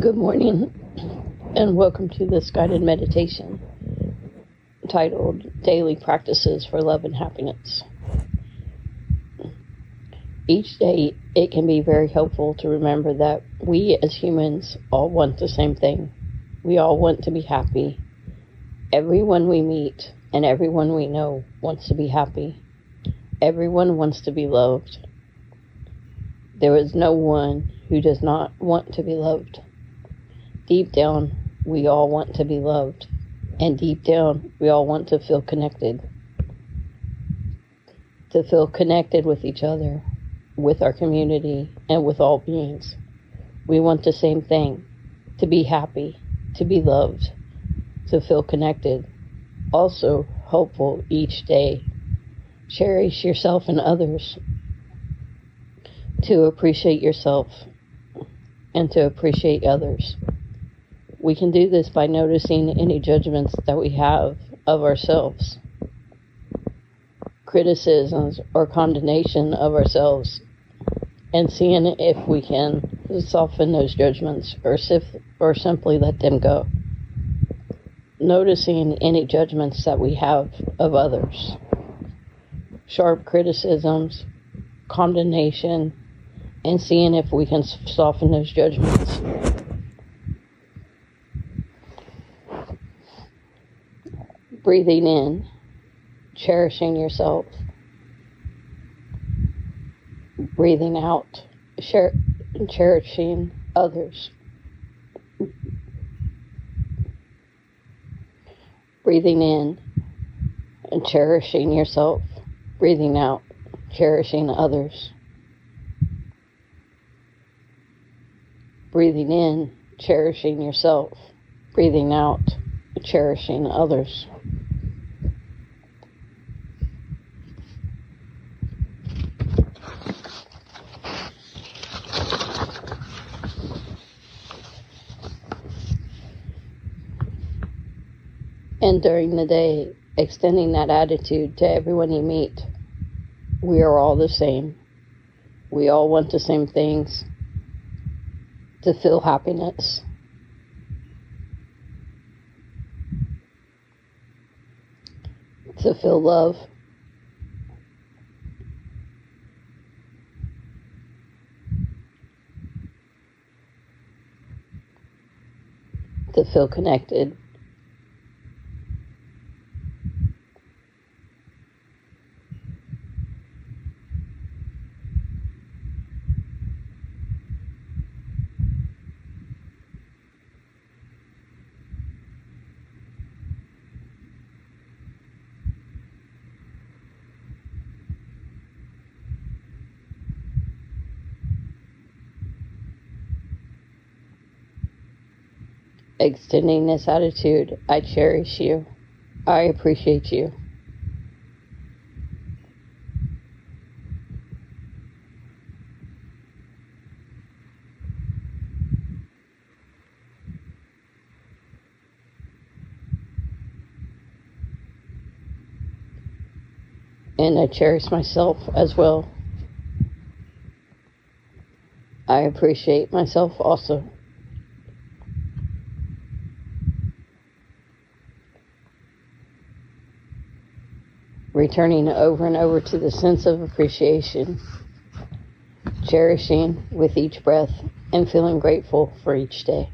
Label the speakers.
Speaker 1: Good morning, and welcome to this guided meditation titled Daily Practices for Love and Happiness. Each day, it can be very helpful to remember that we as humans all want the same thing. We all want to be happy. Everyone we meet and everyone we know wants to be happy. Everyone wants to be loved. There is no one who does not want to be loved. Deep down, we all want to be loved, and deep down, we all want to feel connected. To feel connected with each other, with our community, and with all beings. We want the same thing to be happy, to be loved, to feel connected, also hopeful each day. Cherish yourself and others, to appreciate yourself, and to appreciate others. We can do this by noticing any judgments that we have of ourselves, criticisms or condemnation of ourselves, and seeing if we can soften those judgments or, sif- or simply let them go. Noticing any judgments that we have of others, sharp criticisms, condemnation, and seeing if we can soften those judgments. Breathing in, cherishing yourself, breathing out, cher- cherishing others. Breathing in and cherishing yourself, breathing out, cherishing others. Breathing in, cherishing yourself, breathing out, cherishing others. And during the day, extending that attitude to everyone you meet. We are all the same. We all want the same things to feel happiness. To feel love. To feel connected. Extending this attitude. I cherish you. I appreciate you. And I cherish myself as well. I appreciate myself also. Returning over and over to the sense of appreciation, cherishing with each breath, and feeling grateful for each day.